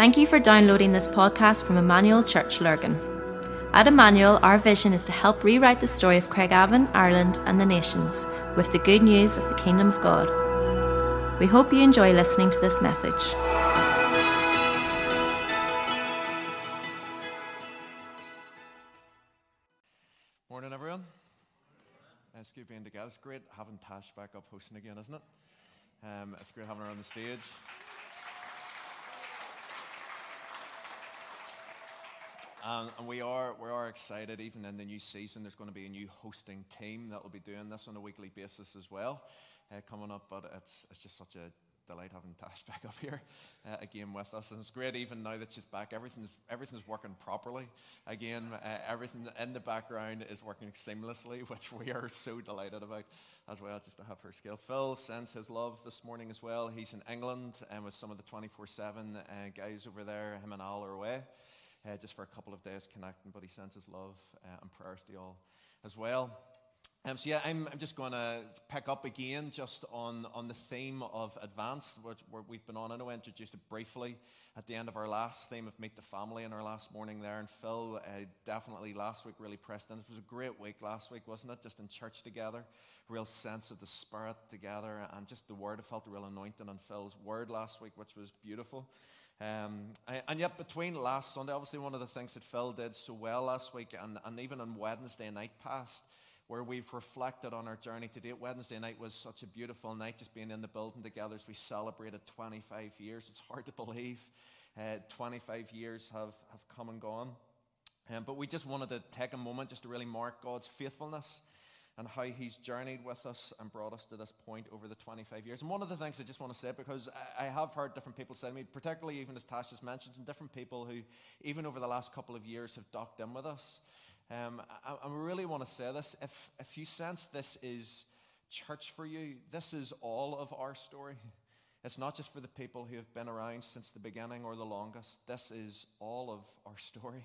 Thank you for downloading this podcast from Emmanuel Church Lurgan. At Emmanuel, our vision is to help rewrite the story of Craigavon, Ireland, and the nations with the good news of the Kingdom of God. We hope you enjoy listening to this message. Morning, everyone. It's good being together. It's great having Tash back up hosting again, isn't it? Um, it's great having her on the stage. Um, and we are we are excited. Even in the new season, there's going to be a new hosting team that will be doing this on a weekly basis as well, uh, coming up. But it's it's just such a delight having Tash back up here uh, again with us. And it's great even now that she's back. Everything's, everything's working properly. Again, uh, everything in the background is working seamlessly, which we are so delighted about as well, just to have her skill. Phil sends his love this morning as well. He's in England and with some of the 24 7 uh, guys over there. Him and Al are away. Uh, just for a couple of days connecting, but he sends his love uh, and prayers to you all as well. Um, so yeah, I'm, I'm just going to pick up again just on, on the theme of advance, which we've been on. I know I introduced it briefly at the end of our last theme of Meet the Family in our last morning there. And Phil uh, definitely last week really pressed in. It was a great week last week, wasn't it? Just in church together, real sense of the Spirit together, and just the Word. I felt a real anointing on Phil's Word last week, which was beautiful. Um, and yet, between last Sunday, obviously, one of the things that Phil did so well last week, and, and even on Wednesday night past, where we've reflected on our journey to date. Wednesday night was such a beautiful night, just being in the building together as we celebrated 25 years. It's hard to believe uh, 25 years have, have come and gone. Um, but we just wanted to take a moment just to really mark God's faithfulness and how He's journeyed with us and brought us to this point over the 25 years. And one of the things I just want to say, because I, have heard different people say to me, particularly even as Tash has mentioned, and different people who, even over the last couple of years, have docked in with us. Um, I, I, really want to say this. If, if you sense this is church for you, this is all of our story. It's not just for the people who have been around since the beginning or the longest. This is all of our story.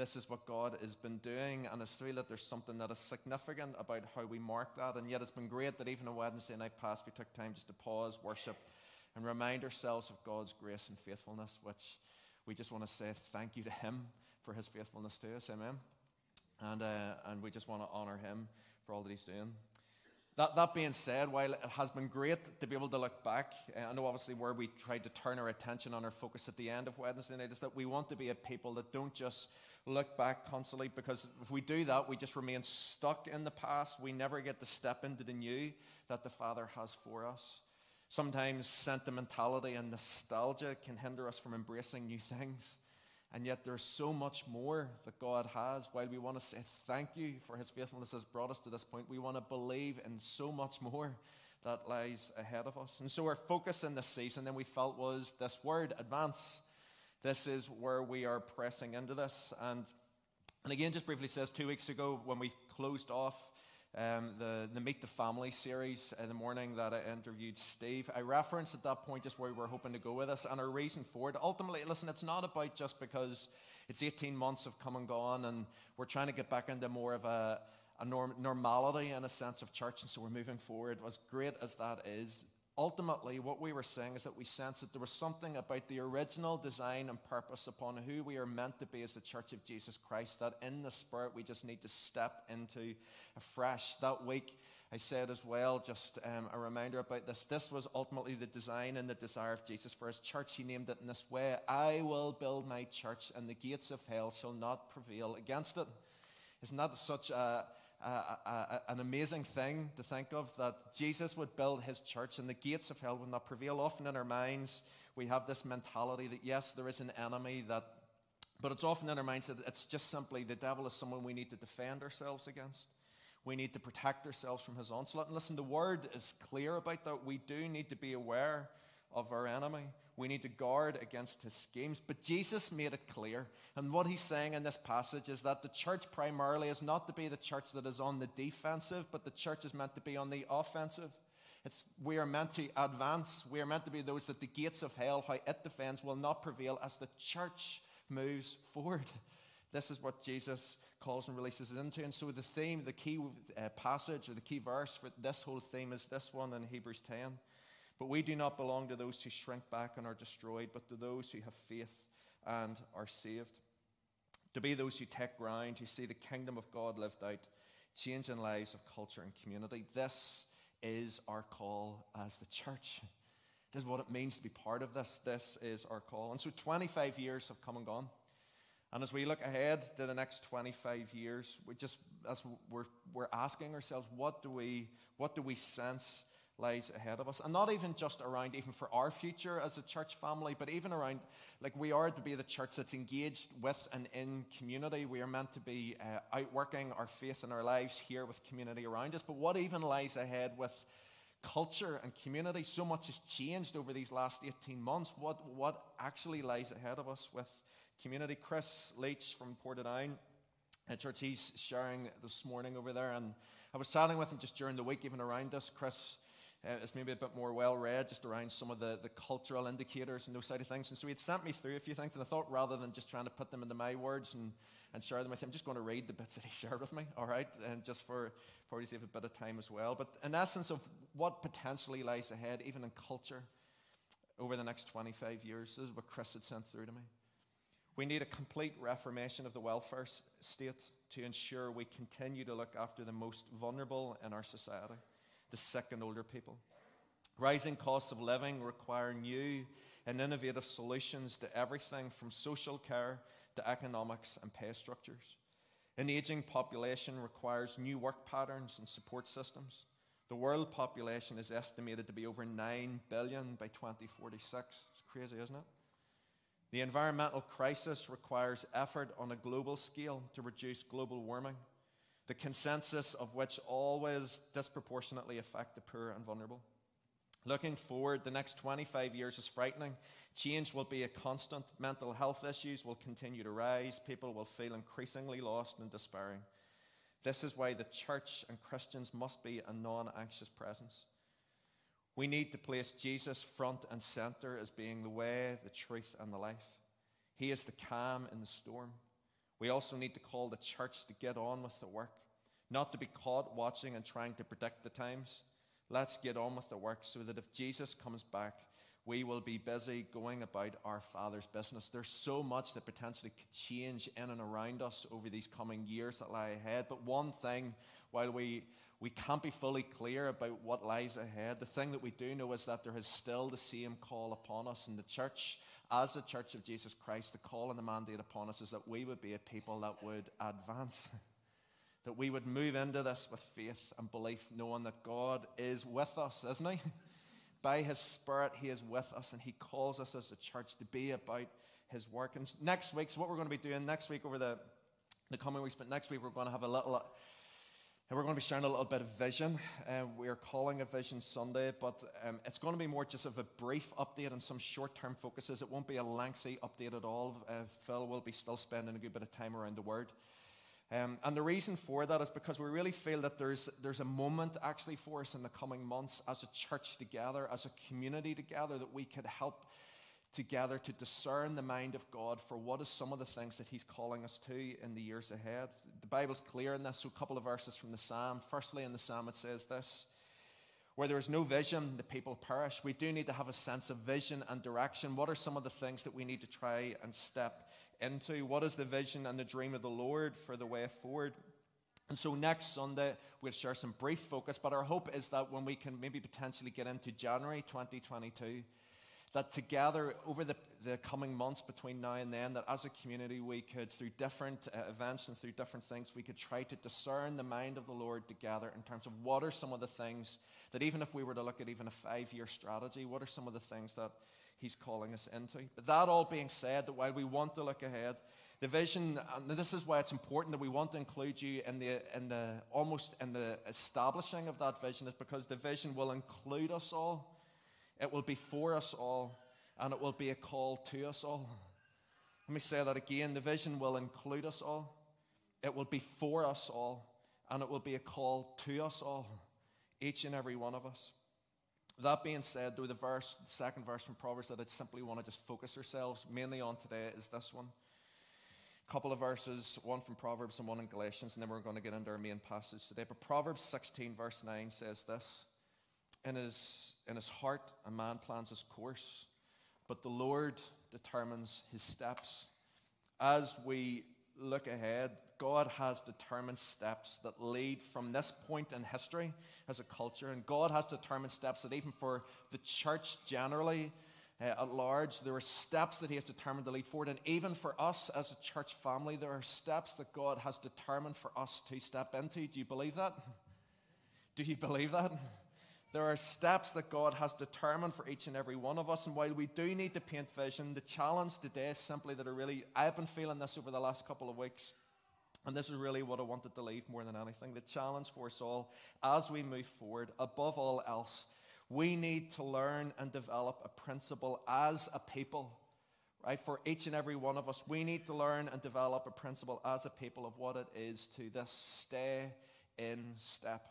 This is what God has been doing, and it's through that there's something that is significant about how we mark that. And yet, it's been great that even on Wednesday night past, we took time just to pause, worship, and remind ourselves of God's grace and faithfulness, which we just want to say thank you to Him for His faithfulness to us. Amen. And, uh, and we just want to honor him for all that he's doing. That, that being said, while it has been great to be able to look back, uh, I know obviously where we tried to turn our attention on our focus at the end of Wednesday night is that we want to be a people that don't just look back constantly because if we do that, we just remain stuck in the past. We never get to step into the new that the Father has for us. Sometimes sentimentality and nostalgia can hinder us from embracing new things. And yet there's so much more that God has. While we want to say thank you for his faithfulness has brought us to this point, we want to believe in so much more that lies ahead of us. And so our focus in this season then we felt was this word, advance. This is where we are pressing into this. And and again, just briefly says two weeks ago when we closed off um, the, the Meet the Family series in the morning that I interviewed Steve. I referenced at that point just where we were hoping to go with this and our reason for it. Ultimately, listen, it's not about just because it's 18 months have come and gone and we're trying to get back into more of a, a norm, normality and a sense of church, and so we're moving forward. As great as that is, ultimately, what we were saying is that we sense that there was something about the original design and purpose upon who we are meant to be as the Church of Jesus Christ that in the Spirit we just need to step into afresh. That week, I said as well, just um, a reminder about this. This was ultimately the design and the desire of Jesus for his church. He named it in this way I will build my church, and the gates of hell shall not prevail against it. Isn't that such a an amazing thing to think of that Jesus would build his church and the gates of hell would not prevail. Often in our minds, we have this mentality that yes, there is an enemy that, but it's often in our minds that it's just simply the devil is someone we need to defend ourselves against. We need to protect ourselves from his onslaught. And listen, the word is clear about that. We do need to be aware of our enemy. We need to guard against his schemes. But Jesus made it clear. And what he's saying in this passage is that the church primarily is not to be the church that is on the defensive, but the church is meant to be on the offensive. It's, we are meant to advance. We are meant to be those that the gates of hell, how it defends, will not prevail as the church moves forward. This is what Jesus calls and releases into. And so the theme, the key uh, passage or the key verse for this whole theme is this one in Hebrews 10 But we do not belong to those who shrink back and are destroyed, but to those who have faith and are saved. To be those who take ground, who see the kingdom of God lived out, changing lives of culture and community. This is our call as the church. This is what it means to be part of this. This is our call. And so 25 years have come and gone. And as we look ahead to the next 25 years, we just as we're, we're asking ourselves, what do we what do we sense lies ahead of us? And not even just around even for our future as a church family, but even around like we are to be the church that's engaged with and in community. We are meant to be uh, outworking our faith in our lives here with community around us. But what even lies ahead with culture and community? So much has changed over these last 18 months. What what actually lies ahead of us with community. Chris Leach from Portadown at church, he's sharing this morning over there. And I was chatting with him just during the week, even around this. Chris uh, is maybe a bit more well read, just around some of the, the cultural indicators and those side of things. And so he had sent me through a few things, and I thought rather than just trying to put them into my words and, and share them with him, I'm just going to read the bits that he shared with me, all right? And just for probably save a bit of time as well. But in essence of what potentially lies ahead, even in culture, over the next 25 years, this is what Chris had sent through to me. We need a complete reformation of the welfare state to ensure we continue to look after the most vulnerable in our society, the sick and older people. Rising costs of living require new and innovative solutions to everything from social care to economics and pay structures. An aging population requires new work patterns and support systems. The world population is estimated to be over 9 billion by 2046. It's crazy, isn't it? The environmental crisis requires effort on a global scale to reduce global warming, the consensus of which always disproportionately affect the poor and vulnerable. Looking forward, the next 25 years is frightening. Change will be a constant. Mental health issues will continue to rise. People will feel increasingly lost and despairing. This is why the church and Christians must be a non anxious presence. We need to place Jesus front and center as being the way, the truth, and the life. He is the calm in the storm. We also need to call the church to get on with the work, not to be caught watching and trying to predict the times. Let's get on with the work so that if Jesus comes back, we will be busy going about our Father's business. There's so much that potentially could change in and around us over these coming years that lie ahead. But one thing, while we we can't be fully clear about what lies ahead. The thing that we do know is that there is still the same call upon us in the church. As the church of Jesus Christ, the call and the mandate upon us is that we would be a people that would advance, that we would move into this with faith and belief, knowing that God is with us, isn't He? By His Spirit, He is with us, and He calls us as a church to be about His work. And next week, so what we're going to be doing next week over the, the coming weeks, but next week we're going to have a little we're going to be sharing a little bit of vision. Uh, we are calling a Vision Sunday, but um, it's going to be more just of a brief update and some short term focuses. It won't be a lengthy update at all. Uh, Phil will be still spending a good bit of time around the Word. Um, and the reason for that is because we really feel that there's, there's a moment actually for us in the coming months as a church together, as a community together, that we could help together to discern the mind of God for what is some of the things that He's calling us to in the years ahead. The Bible's clear in this, so a couple of verses from the Psalm. Firstly, in the Psalm, it says this Where there is no vision, the people perish. We do need to have a sense of vision and direction. What are some of the things that we need to try and step into? What is the vision and the dream of the Lord for the way forward? And so next Sunday, we'll share some brief focus, but our hope is that when we can maybe potentially get into January 2022, that together over the, the coming months between now and then, that as a community we could, through different uh, events and through different things, we could try to discern the mind of the Lord together in terms of what are some of the things that, even if we were to look at even a five year strategy, what are some of the things that He's calling us into. But that all being said, that while we want to look ahead, the vision, and this is why it's important that we want to include you in the, in the almost in the establishing of that vision, is because the vision will include us all it will be for us all, and it will be a call to us all. Let me say that again. The vision will include us all, it will be for us all, and it will be a call to us all, each and every one of us. That being said, though, the verse, the second verse from Proverbs that I simply want to just focus ourselves mainly on today is this one. A couple of verses, one from Proverbs and one in Galatians, and then we're going to get into our main passage today. But Proverbs 16, verse 9 says this in his, in his heart, a man plans his course, but the Lord determines his steps. As we look ahead, God has determined steps that lead from this point in history as a culture, and God has determined steps that even for the church generally uh, at large, there are steps that He has determined to lead forward, and even for us as a church family, there are steps that God has determined for us to step into. Do you believe that? Do you believe that? There are steps that God has determined for each and every one of us. And while we do need to paint vision, the challenge today is simply that I really, I've been feeling this over the last couple of weeks. And this is really what I wanted to leave more than anything. The challenge for us all as we move forward, above all else, we need to learn and develop a principle as a people, right? For each and every one of us, we need to learn and develop a principle as a people of what it is to this stay in step.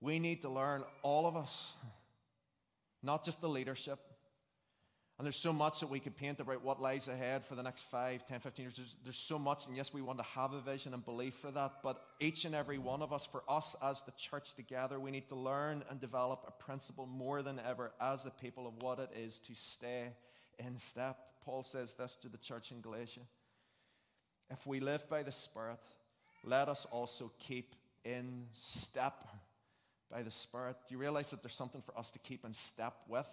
We need to learn, all of us, not just the leadership. And there's so much that we could paint about what lies ahead for the next 5, 10, 15 years. There's, there's so much, and yes, we want to have a vision and belief for that. But each and every one of us, for us as the church together, we need to learn and develop a principle more than ever as a people of what it is to stay in step. Paul says this to the church in Galatia If we live by the Spirit, let us also keep in step by the Spirit. Do you realize that there's something for us to keep in step with?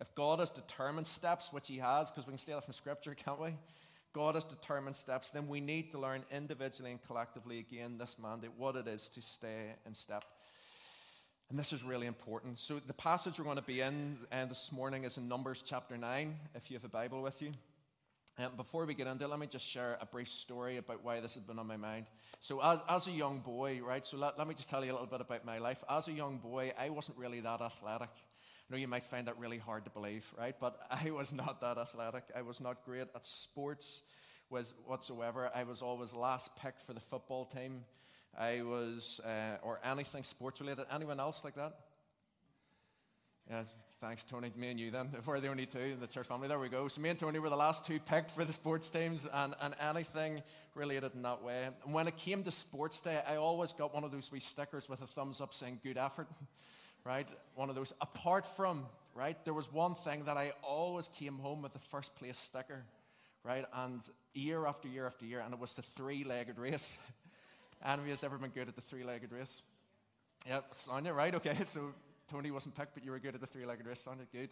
If God has determined steps, which He has, because we can steal it from Scripture, can't we? God has determined steps, then we need to learn individually and collectively again this mandate, what it is to stay in step. And this is really important. So, the passage we're going to be in uh, this morning is in Numbers chapter 9, if you have a Bible with you. Um, before we get into it, let me just share a brief story about why this has been on my mind. So, as, as a young boy, right, so let, let me just tell you a little bit about my life. As a young boy, I wasn't really that athletic. I know you might find that really hard to believe, right? But I was not that athletic. I was not great at sports was whatsoever. I was always last pick for the football team. I was, uh, or anything sports related. Anyone else like that? Yeah, Thanks, Tony. Me and you then. If we're the only two in the church family, there we go. So me and Tony were the last two picked for the sports teams and, and anything related in that way. And when it came to sports day, I always got one of those wee stickers with a thumbs up saying good effort, right? One of those. Apart from, right, there was one thing that I always came home with the first place sticker, right? And year after year after year, and it was the three legged race. Anybody has ever been good at the three legged race? Yep, Sonia, right? Okay, so Tony wasn't picked, but you were good at the three-legged race. Sounded good.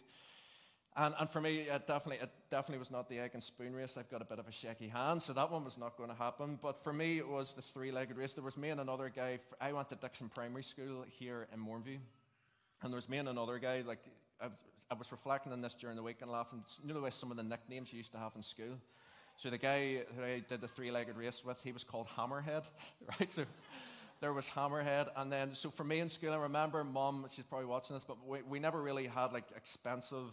And, and for me, it definitely, it definitely was not the egg and spoon race. I've got a bit of a shaky hand, so that one was not going to happen. But for me, it was the three-legged race. There was me and another guy. I went to Dickson Primary School here in Mourneview. And there was me and another guy, like, I was, I was reflecting on this during the week and laughing. You know the way some of the nicknames you used to have in school? So the guy who I did the three-legged race with, he was called Hammerhead, right? So there was Hammerhead. And then, so for me in school, I remember mom, she's probably watching this, but we, we never really had like expensive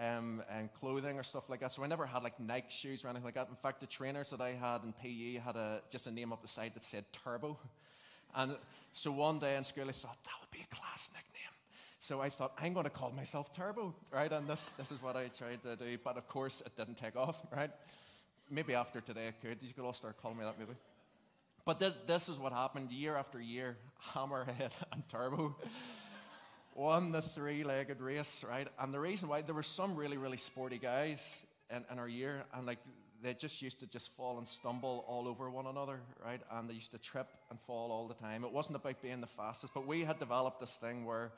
um, and clothing or stuff like that. So I never had like Nike shoes or anything like that. In fact, the trainers that I had in PE had a, just a name up the side that said Turbo. And so one day in school, I thought that would be a class nickname. So I thought, I'm going to call myself Turbo, right? And this, this is what I tried to do. But of course, it didn't take off, right? Maybe after today it could. You could all start calling me that, maybe. But this, this is what happened year after year Hammerhead and Turbo won the three legged race, right? And the reason why there were some really, really sporty guys in, in our year, and like they just used to just fall and stumble all over one another, right? And they used to trip and fall all the time. It wasn't about being the fastest, but we had developed this thing where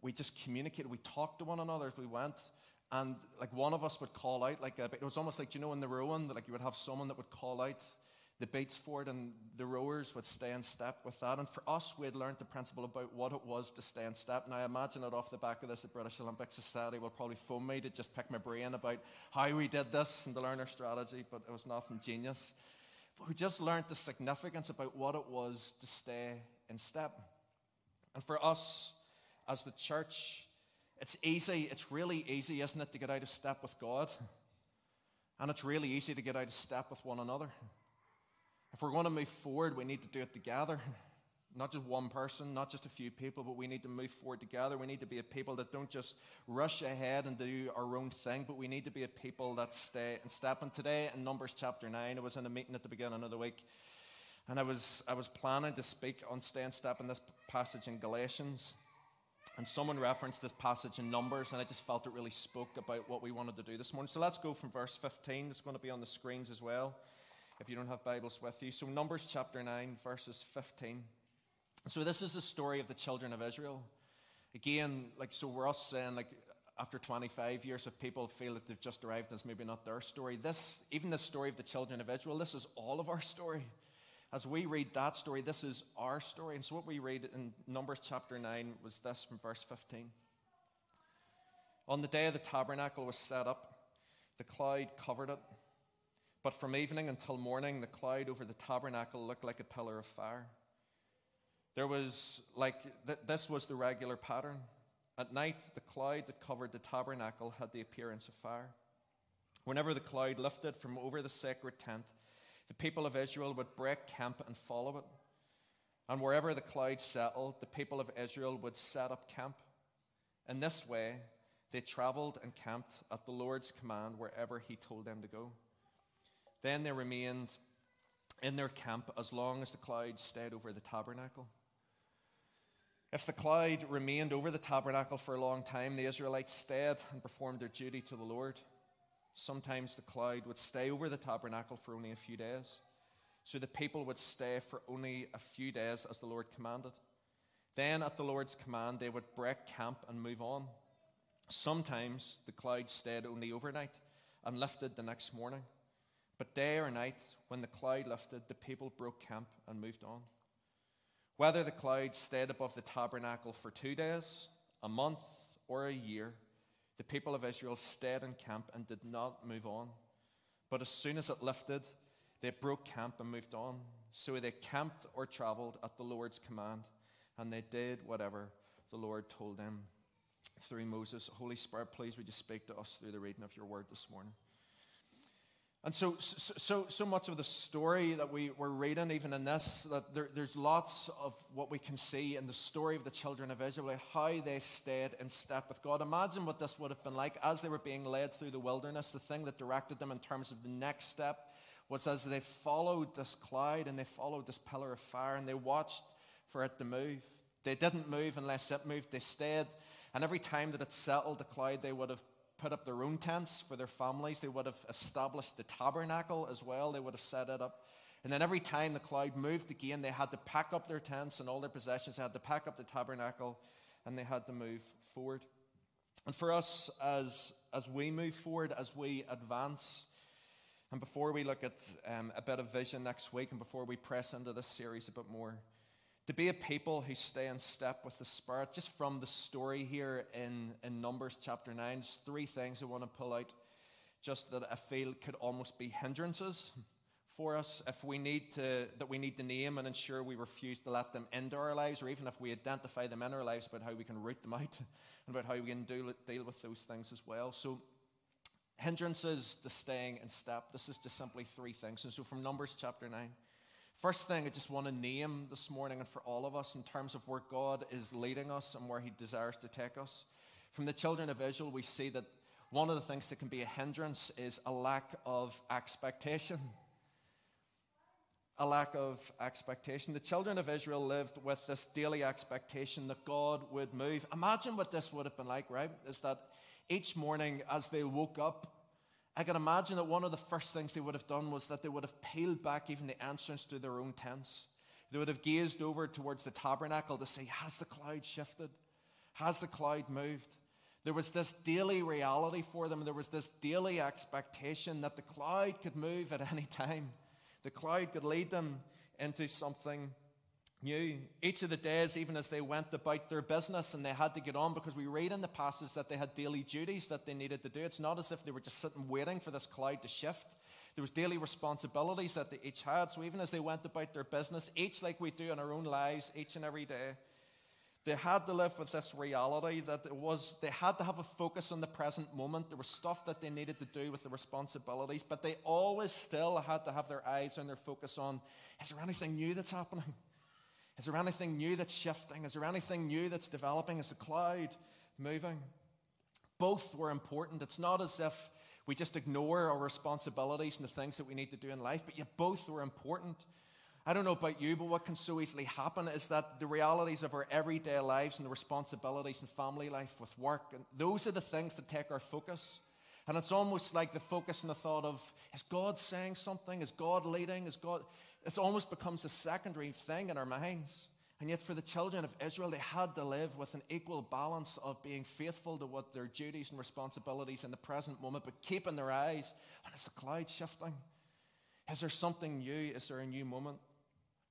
we just communicated, we talked to one another as we went. And like one of us would call out, like a, it was almost like you know in the rowing, like you would have someone that would call out the beats for it, and the rowers would stay in step with that. And for us, we had learned the principle about what it was to stay in step. And I imagine that off the back of this, the British Olympic Society will probably phone me to just pick my brain about how we did this and to learn our strategy, but it was nothing genius. But we just learned the significance about what it was to stay in step. And for us, as the church, it's easy, it's really easy, isn't it, to get out of step with God? And it's really easy to get out of step with one another. If we're going to move forward, we need to do it together. Not just one person, not just a few people, but we need to move forward together. We need to be a people that don't just rush ahead and do our own thing, but we need to be a people that stay and step. And today in Numbers chapter 9, I was in a meeting at the beginning of the week, And I was, I was planning to speak on stay and step in this passage in Galatians. And someone referenced this passage in Numbers, and I just felt it really spoke about what we wanted to do this morning. So let's go from verse 15. It's going to be on the screens as well, if you don't have Bibles with you. So, Numbers chapter 9, verses 15. So, this is the story of the children of Israel. Again, like, so we're us saying, like, after 25 years, if people feel that they've just arrived, that's maybe not their story. This, even the story of the children of Israel, this is all of our story. As we read that story, this is our story. And so, what we read in Numbers chapter 9 was this from verse 15. On the day the tabernacle was set up, the cloud covered it. But from evening until morning, the cloud over the tabernacle looked like a pillar of fire. There was like, th- this was the regular pattern. At night, the cloud that covered the tabernacle had the appearance of fire. Whenever the cloud lifted from over the sacred tent, the people of Israel would break camp and follow it. And wherever the cloud settled, the people of Israel would set up camp. In this way, they traveled and camped at the Lord's command wherever He told them to go. Then they remained in their camp as long as the cloud stayed over the tabernacle. If the cloud remained over the tabernacle for a long time, the Israelites stayed and performed their duty to the Lord. Sometimes the cloud would stay over the tabernacle for only a few days. So the people would stay for only a few days as the Lord commanded. Then, at the Lord's command, they would break camp and move on. Sometimes the cloud stayed only overnight and lifted the next morning. But day or night, when the cloud lifted, the people broke camp and moved on. Whether the cloud stayed above the tabernacle for two days, a month, or a year, the people of Israel stayed in camp and did not move on. But as soon as it lifted, they broke camp and moved on. So they camped or traveled at the Lord's command, and they did whatever the Lord told them through Moses. Holy Spirit, please would you speak to us through the reading of your word this morning? And so, so, so much of the story that we, we're reading, even in this, that there, there's lots of what we can see in the story of the children of Israel, how they stayed in step with God. Imagine what this would have been like as they were being led through the wilderness. The thing that directed them in terms of the next step was as they followed this cloud and they followed this pillar of fire and they watched for it to move. They didn't move unless it moved, they stayed. And every time that it settled, the cloud, they would have put up their own tents for their families. They would have established the tabernacle as well. They would have set it up. And then every time the cloud moved again, they had to pack up their tents and all their possessions. They had to pack up the tabernacle and they had to move forward. And for us, as, as we move forward, as we advance, and before we look at um, a bit of vision next week and before we press into this series a bit more, to be a people who stay in step with the Spirit, just from the story here in, in Numbers chapter 9, just three things I want to pull out, just that I feel could almost be hindrances for us if we need to, that we need to name and ensure we refuse to let them into our lives, or even if we identify them in our lives about how we can root them out and about how we can do, deal with those things as well. So, hindrances to staying in step. This is just simply three things. And so, from Numbers chapter 9. First thing I just want to name this morning and for all of us in terms of where God is leading us and where He desires to take us. From the children of Israel, we see that one of the things that can be a hindrance is a lack of expectation. A lack of expectation. The children of Israel lived with this daily expectation that God would move. Imagine what this would have been like, right? Is that each morning as they woke up, I can imagine that one of the first things they would have done was that they would have peeled back even the entrance to their own tents. They would have gazed over towards the tabernacle to say, Has the cloud shifted? Has the cloud moved? There was this daily reality for them. There was this daily expectation that the cloud could move at any time. The cloud could lead them into something new. Each of the days, even as they went about their business and they had to get on, because we read in the passage that they had daily duties that they needed to do. It's not as if they were just sitting waiting for this cloud to shift. There was daily responsibilities that they each had. So even as they went about their business, each like we do in our own lives, each and every day, they had to live with this reality that it was they had to have a focus on the present moment. There was stuff that they needed to do with the responsibilities, but they always still had to have their eyes and their focus on is there anything new that's happening? Is there anything new that's shifting? Is there anything new that's developing? Is the cloud moving? Both were important. It's not as if we just ignore our responsibilities and the things that we need to do in life, but yet both were important. I don't know about you, but what can so easily happen is that the realities of our everyday lives and the responsibilities in family life with work, and those are the things that take our focus. And it's almost like the focus and the thought of, is God saying something? Is God leading? Is God. It almost becomes a secondary thing in our minds. And yet, for the children of Israel, they had to live with an equal balance of being faithful to what their duties and responsibilities in the present moment, but keeping their eyes on is the cloud shifting? Is there something new? Is there a new moment?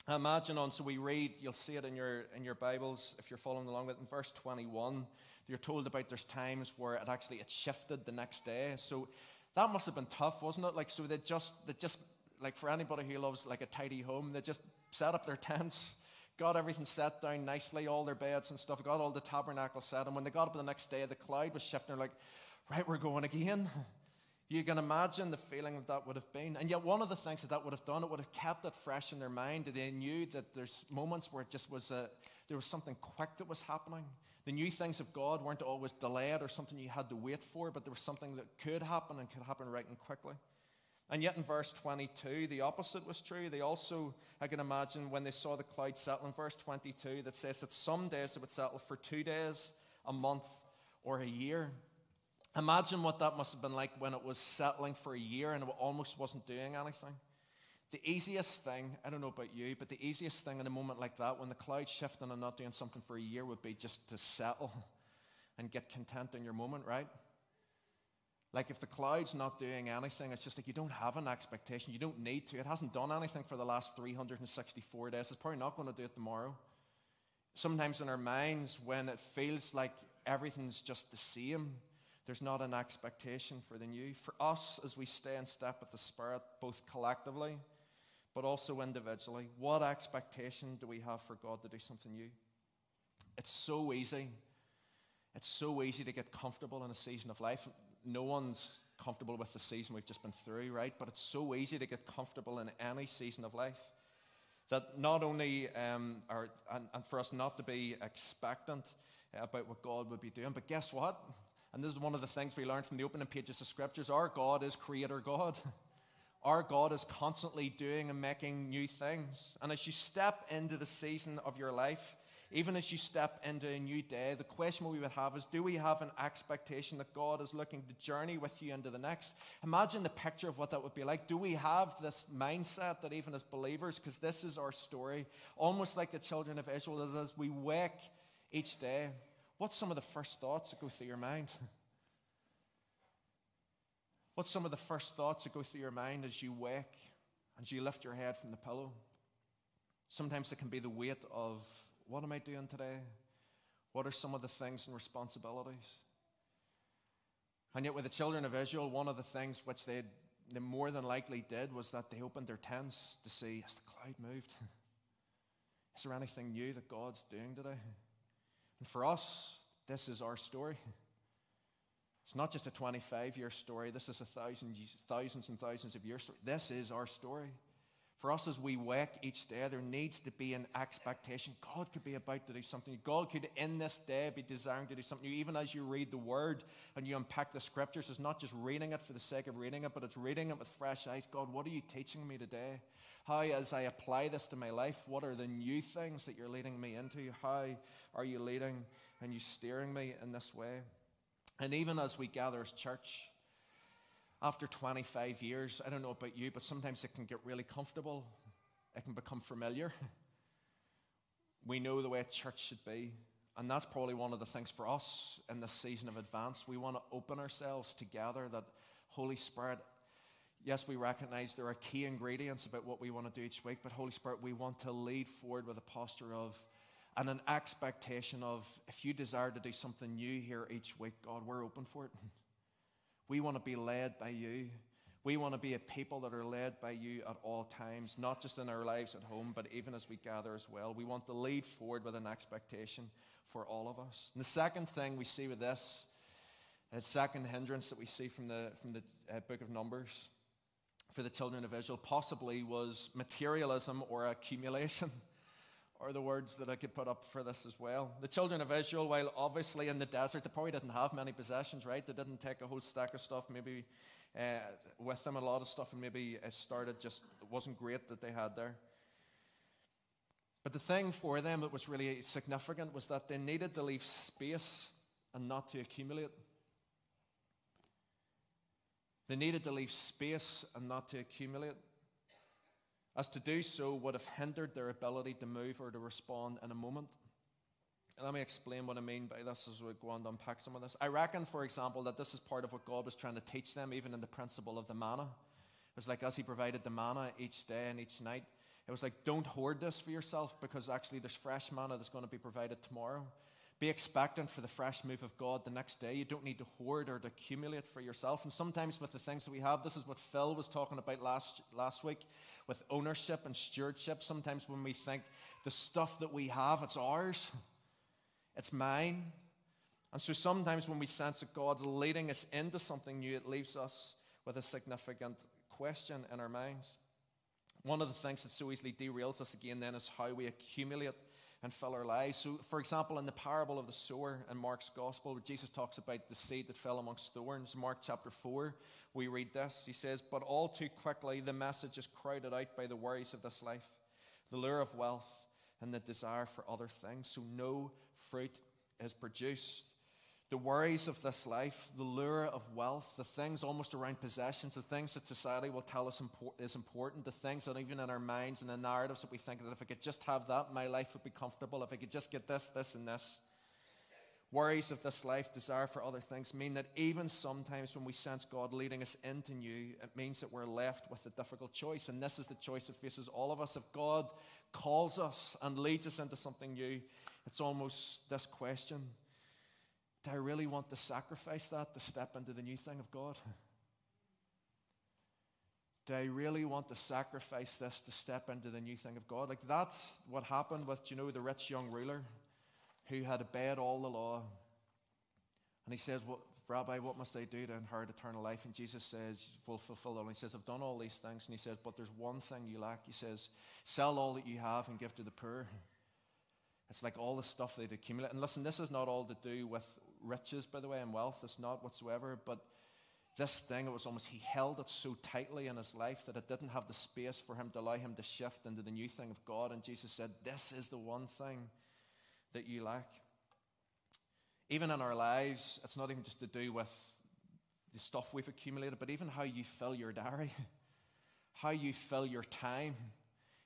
Imagine on, so we read, you'll see it in your, in your Bibles if you're following along with it. In verse 21, you're told about there's times where it actually it shifted the next day. So that must have been tough, wasn't it? Like, so they just, they just, like for anybody who loves like a tidy home, they just set up their tents, got everything set down nicely, all their beds and stuff, got all the tabernacle set. And when they got up the next day, the cloud was shifting. They're like, right, we're going again. You can imagine the feeling that that would have been. And yet, one of the things that that would have done, it would have kept it fresh in their mind. They knew that there's moments where it just was a, there was something quick that was happening. The new things of God weren't always delayed or something you had to wait for, but there was something that could happen and could happen right and quickly. And yet, in verse 22, the opposite was true. They also, I can imagine, when they saw the cloud settle in verse 22, that says that some days it would settle for two days, a month, or a year. Imagine what that must have been like when it was settling for a year and it almost wasn't doing anything. The easiest thing, I don't know about you, but the easiest thing in a moment like that, when the cloud's shifting and not doing something for a year, would be just to settle and get content in your moment, right? Like if the cloud's not doing anything, it's just like you don't have an expectation. You don't need to. It hasn't done anything for the last 364 days. It's probably not going to do it tomorrow. Sometimes in our minds, when it feels like everything's just the same, there's not an expectation for the new. For us, as we stay in step with the Spirit, both collectively but also individually, what expectation do we have for God to do something new? It's so easy. It's so easy to get comfortable in a season of life. No one's comfortable with the season we've just been through, right? But it's so easy to get comfortable in any season of life that not only um, are, and, and for us not to be expectant about what God would be doing, but guess what? And this is one of the things we learned from the opening pages of scriptures. Our God is creator God. Our God is constantly doing and making new things. And as you step into the season of your life, even as you step into a new day, the question we would have is do we have an expectation that God is looking to journey with you into the next? Imagine the picture of what that would be like. Do we have this mindset that even as believers, because this is our story, almost like the children of Israel, that as we wake each day, What's some of the first thoughts that go through your mind? What's some of the first thoughts that go through your mind as you wake, as you lift your head from the pillow? Sometimes it can be the weight of what am I doing today? What are some of the things and responsibilities? And yet, with the children of Israel, one of the things which they, they more than likely did was that they opened their tents to see has the cloud moved? Is there anything new that God's doing today? And for us, this is our story. It's not just a 25 year story, this is a thousand, thousands and thousands of years story. This is our story. For us, as we wake each day, there needs to be an expectation. God could be about to do something. God could, in this day, be desiring to do something. Even as you read the Word and you unpack the Scriptures, it's not just reading it for the sake of reading it, but it's reading it with fresh eyes. God, what are you teaching me today? How, as I apply this to my life, what are the new things that you're leading me into? How are you leading and you steering me in this way? And even as we gather as church, after 25 years, I don't know about you, but sometimes it can get really comfortable. It can become familiar. We know the way a church should be. And that's probably one of the things for us in this season of advance. We want to open ourselves together that Holy Spirit, yes, we recognize there are key ingredients about what we want to do each week, but Holy Spirit, we want to lead forward with a posture of and an expectation of if you desire to do something new here each week, God, we're open for it. We want to be led by you. We want to be a people that are led by you at all times, not just in our lives at home, but even as we gather as well. We want to lead forward with an expectation for all of us. And the second thing we see with this, the second hindrance that we see from the, from the uh, book of Numbers, for the children of Israel possibly was materialism or accumulation, are the words that I could put up for this as well. The children of Israel, while obviously in the desert, they probably didn't have many possessions, right? They didn't take a whole stack of stuff maybe uh, with them, a lot of stuff, and maybe it started just, it wasn't great that they had there. But the thing for them that was really significant was that they needed to leave space and not to accumulate. They needed to leave space and not to accumulate, as to do so would have hindered their ability to move or to respond in a moment. And let me explain what I mean by this as we go on to unpack some of this. I reckon, for example, that this is part of what God was trying to teach them, even in the principle of the manna. It was like as He provided the manna each day and each night, it was like, don't hoard this for yourself because actually there's fresh manna that's going to be provided tomorrow. Be expectant for the fresh move of God the next day. You don't need to hoard or to accumulate for yourself. And sometimes with the things that we have, this is what Phil was talking about last, last week with ownership and stewardship. Sometimes when we think the stuff that we have, it's ours, it's mine. And so sometimes when we sense that God's leading us into something new, it leaves us with a significant question in our minds. One of the things that so easily derails us again then is how we accumulate and fill our lives. So, for example, in the parable of the sower in Mark's gospel, where Jesus talks about the seed that fell amongst thorns, Mark chapter 4, we read this. He says, But all too quickly the message is crowded out by the worries of this life, the lure of wealth, and the desire for other things. So, no fruit is produced the worries of this life, the lure of wealth, the things almost around possessions, the things that society will tell us is important, the things that even in our minds and the narratives that we think that if I could just have that, my life would be comfortable. If I could just get this, this, and this. Worries of this life, desire for other things mean that even sometimes when we sense God leading us into new, it means that we're left with a difficult choice. And this is the choice that faces all of us. If God calls us and leads us into something new, it's almost this question do I really want to sacrifice that to step into the new thing of God? Do I really want to sacrifice this to step into the new thing of God? Like that's what happened with, you know, the rich young ruler who had obeyed all the law. And he says, well, Rabbi, what must I do to inherit eternal life? And Jesus says, Will fulfill all. He says, I've done all these things. And he says, But there's one thing you lack. He says, Sell all that you have and give to the poor. It's like all the stuff they'd accumulate. And listen, this is not all to do with riches, by the way, and wealth. It's not whatsoever. But this thing, it was almost, he held it so tightly in his life that it didn't have the space for him to allow him to shift into the new thing of God. And Jesus said, This is the one thing that you lack. Even in our lives, it's not even just to do with the stuff we've accumulated, but even how you fill your diary, how you fill your time.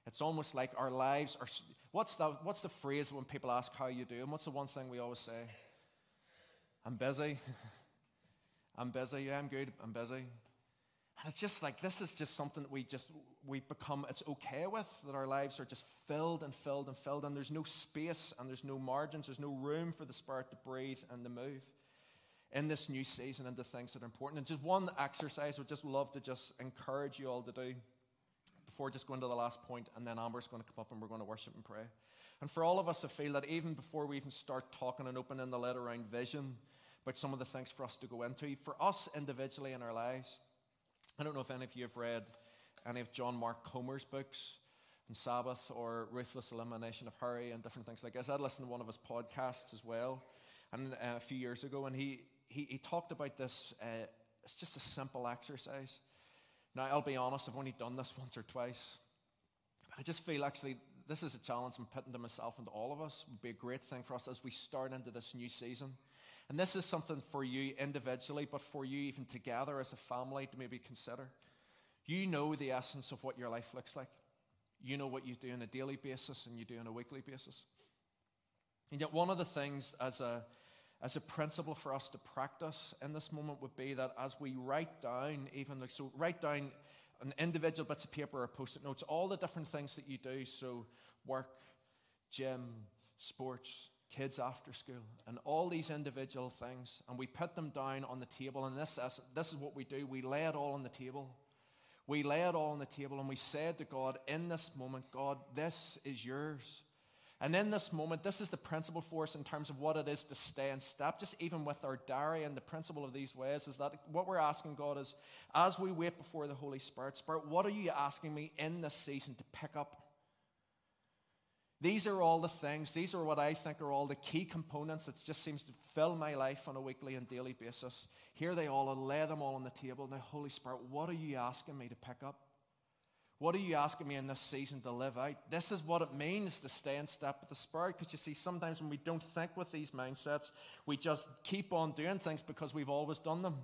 It's almost like our lives are. What's the, what's the phrase when people ask how you do? And what's the one thing we always say? I'm busy. I'm busy. Yeah, I'm good. I'm busy. And it's just like this is just something that we just we become it's okay with that our lives are just filled and filled and filled and there's no space and there's no margins, there's no room for the spirit to breathe and to move in this new season into things that are important. And just one exercise I would just love to just encourage you all to do before just going to the last point, and then Amber's going to come up and we're going to worship and pray. And for all of us, I feel that even before we even start talking and opening the letter around vision, about some of the things for us to go into, for us individually in our lives, I don't know if any of you have read any of John Mark Comer's books on Sabbath or Ruthless Elimination of Hurry and different things like this. I'd listened to one of his podcasts as well, and uh, a few years ago, and he, he, he talked about this. Uh, it's just a simple exercise. Now, I'll be honest, I've only done this once or twice, but I just feel actually this is a challenge I'm putting to myself and to all of us. It would be a great thing for us as we start into this new season. And this is something for you individually, but for you even together as a family to maybe consider. You know the essence of what your life looks like. You know what you do on a daily basis and you do on a weekly basis. And yet, one of the things as a, as a principle for us to practice in this moment would be that as we write down, even like, so write down an individual bits of paper or post it notes, all the different things that you do. So, work, gym, sports, kids after school, and all these individual things. And we put them down on the table. And this, this is what we do we lay it all on the table. We lay it all on the table and we said to God, in this moment, God, this is yours. And in this moment, this is the principle for us in terms of what it is to stay in step, just even with our diary. And the principle of these ways is that what we're asking God is, as we wait before the Holy Spirit, Spirit, what are you asking me in this season to pick up? These are all the things, these are what I think are all the key components that just seems to fill my life on a weekly and daily basis. Here they all, lay them all on the table. Now, Holy Spirit, what are you asking me to pick up? What are you asking me in this season to live out? This is what it means to stay in step with the Spirit. Because you see, sometimes when we don't think with these mindsets, we just keep on doing things because we've always done them.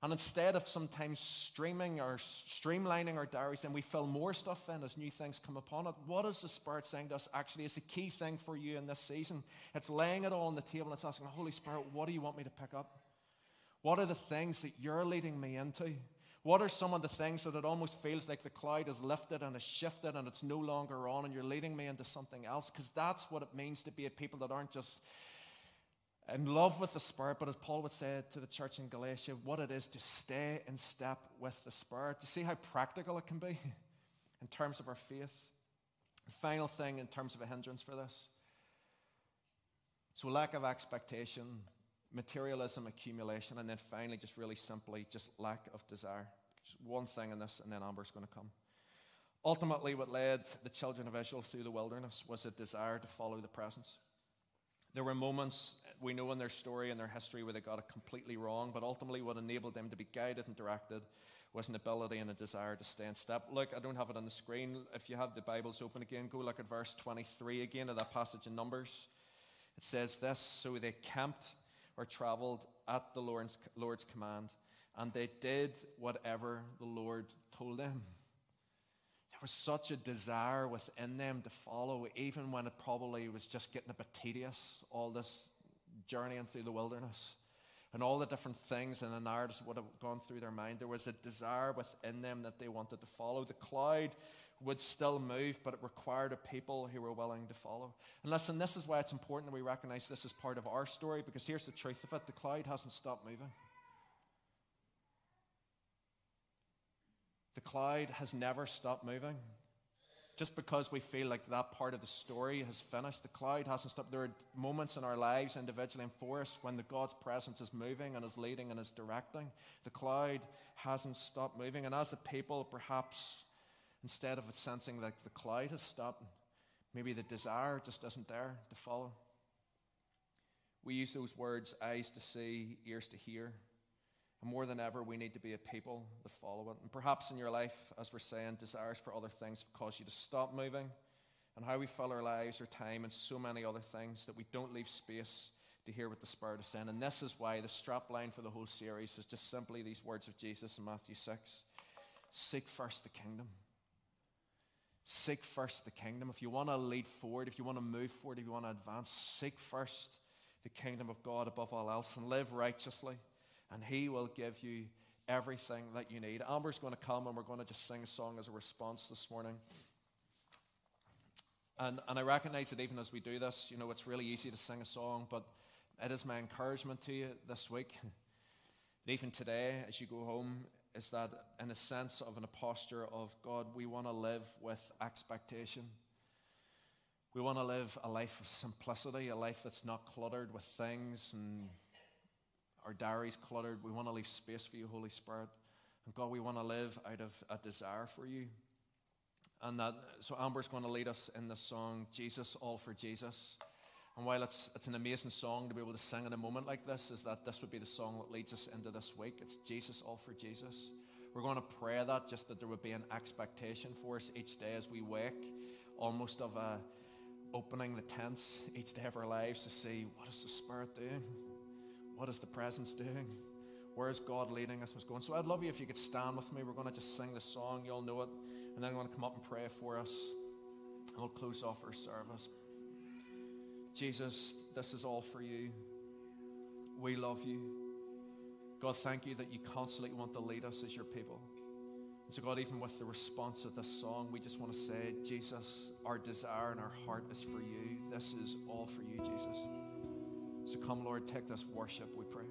And instead of sometimes streaming or streamlining our diaries, then we fill more stuff in as new things come upon it. What is the Spirit saying to us? Actually, it's a key thing for you in this season. It's laying it all on the table and it's asking, Holy Spirit, what do you want me to pick up? What are the things that you're leading me into? What are some of the things that it almost feels like the cloud is lifted and is shifted and it's no longer on and you're leading me into something else? Because that's what it means to be a people that aren't just in love with the Spirit, but as Paul would say to the church in Galatia, what it is to stay in step with the Spirit. You see how practical it can be in terms of our faith? The final thing in terms of a hindrance for this. So, lack of expectation, materialism, accumulation, and then finally, just really simply, just lack of desire. Just one thing in this, and then Amber's going to come. Ultimately, what led the children of Israel through the wilderness was a desire to follow the presence. There were moments we know in their story and their history where they got it completely wrong, but ultimately, what enabled them to be guided and directed was an ability and a desire to stay in step. Look, I don't have it on the screen. If you have the Bibles open again, go look at verse 23 again of that passage in Numbers. It says this So they camped or traveled at the Lord's, Lord's command, and they did whatever the Lord told them. There was such a desire within them to follow, even when it probably was just getting a bit tedious, all this journeying through the wilderness and all the different things and the narratives would have gone through their mind. There was a desire within them that they wanted to follow. The cloud would still move, but it required a people who were willing to follow. And listen, this is why it's important that we recognize this as part of our story, because here's the truth of it the cloud hasn't stopped moving. The cloud has never stopped moving. Just because we feel like that part of the story has finished, the cloud hasn't stopped. There are moments in our lives, individually and for us, when the God's presence is moving and is leading and is directing. The cloud hasn't stopped moving. And as a people, perhaps Instead of it sensing like the cloud has stopped, maybe the desire just isn't there to follow. We use those words eyes to see, ears to hear. And more than ever, we need to be a people that follow it. And perhaps in your life, as we're saying, desires for other things cause you to stop moving. And how we fill our lives, our time, and so many other things that we don't leave space to hear what the Spirit is saying. And this is why the strap line for the whole series is just simply these words of Jesus in Matthew 6 Seek first the kingdom. Seek first the kingdom. If you want to lead forward, if you want to move forward, if you want to advance, seek first the kingdom of God above all else and live righteously, and He will give you everything that you need. Amber's going to come and we're going to just sing a song as a response this morning. And, and I recognize that even as we do this, you know, it's really easy to sing a song, but it is my encouragement to you this week. even today, as you go home, is that in a sense of in a posture of God, we want to live with expectation. We want to live a life of simplicity, a life that's not cluttered with things and our diaries cluttered. We want to leave space for you, Holy Spirit. And God, we want to live out of a desire for you. And that, so Amber's going to lead us in the song, Jesus, All for Jesus. And while it's, it's an amazing song to be able to sing in a moment like this, is that this would be the song that leads us into this week. It's Jesus, all for Jesus. We're going to pray that just that there would be an expectation for us each day as we wake, almost of a opening the tents each day of our lives to see what is the Spirit doing? What is the presence doing? Where is God leading us? What's going? So I'd love you if you could stand with me. We're going to just sing the song. You'll know it. And then I'm going to come up and pray for us. And we'll close off our service. Jesus, this is all for you. We love you. God, thank you that you constantly want to lead us as your people. And so, God, even with the response of this song, we just want to say, Jesus, our desire and our heart is for you. This is all for you, Jesus. So come, Lord, take this worship, we pray.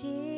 Jesus.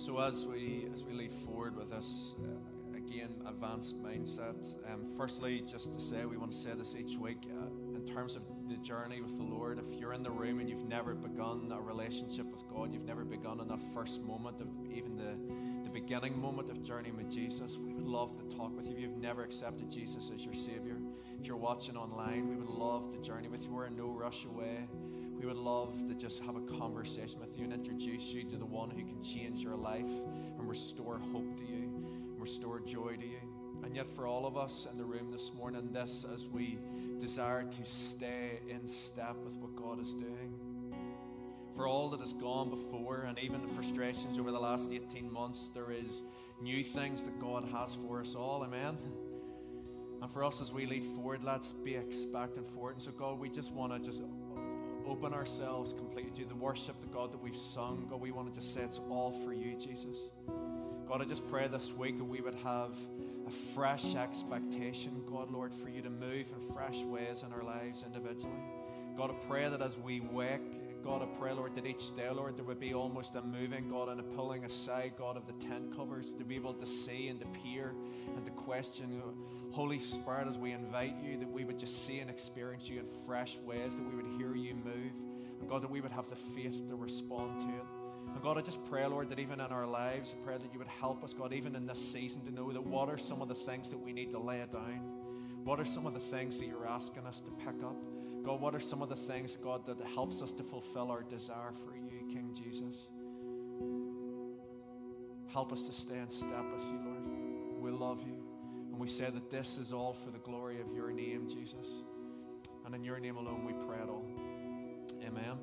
So as we as we lead forward with this uh, again advanced mindset, um, firstly, just to say we want to say this each week uh, in terms of the journey with the Lord. If you're in the room and you've never begun a relationship with God, you've never begun in that first moment of even the the beginning moment of journeying with Jesus, we would love to talk with you. If you've never accepted Jesus as your Savior, if you're watching online, we would love to journey with you. We're in no rush away. We would love to just have a conversation with you and introduce you to the one who can change your life and restore hope to you, and restore joy to you. And yet, for all of us in the room this morning, this as we desire to stay in step with what God is doing. For all that has gone before, and even the frustrations over the last 18 months, there is new things that God has for us all. Amen. And for us as we lead forward, let's be expectant for it. And so, God, we just want to just open ourselves completely to the worship, the God that we've sung. God, we want to just say it's all for you, Jesus. God, I just pray this week that we would have a fresh expectation, God, Lord, for you to move in fresh ways in our lives individually. God, I pray that as we wake, God, I pray, Lord, that each day, Lord, there would be almost a moving, God, and a pulling aside, God, of the tent covers to be able to see and to peer and to question. Holy Spirit, as we invite you, that we would just see and experience you in fresh ways, that we would hear you move, and God, that we would have the faith to respond to it. And God, I just pray, Lord, that even in our lives, I pray that you would help us, God, even in this season, to know that what are some of the things that we need to lay down? What are some of the things that you're asking us to pick up? God, what are some of the things, God, that helps us to fulfill our desire for you, King Jesus? Help us to stay in step with you, Lord. We love you. And we say that this is all for the glory of your name, Jesus. And in your name alone we pray it all. Amen.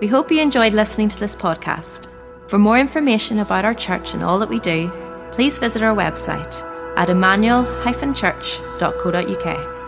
We hope you enjoyed listening to this podcast. For more information about our church and all that we do, please visit our website at emmanuel-church.co.uk.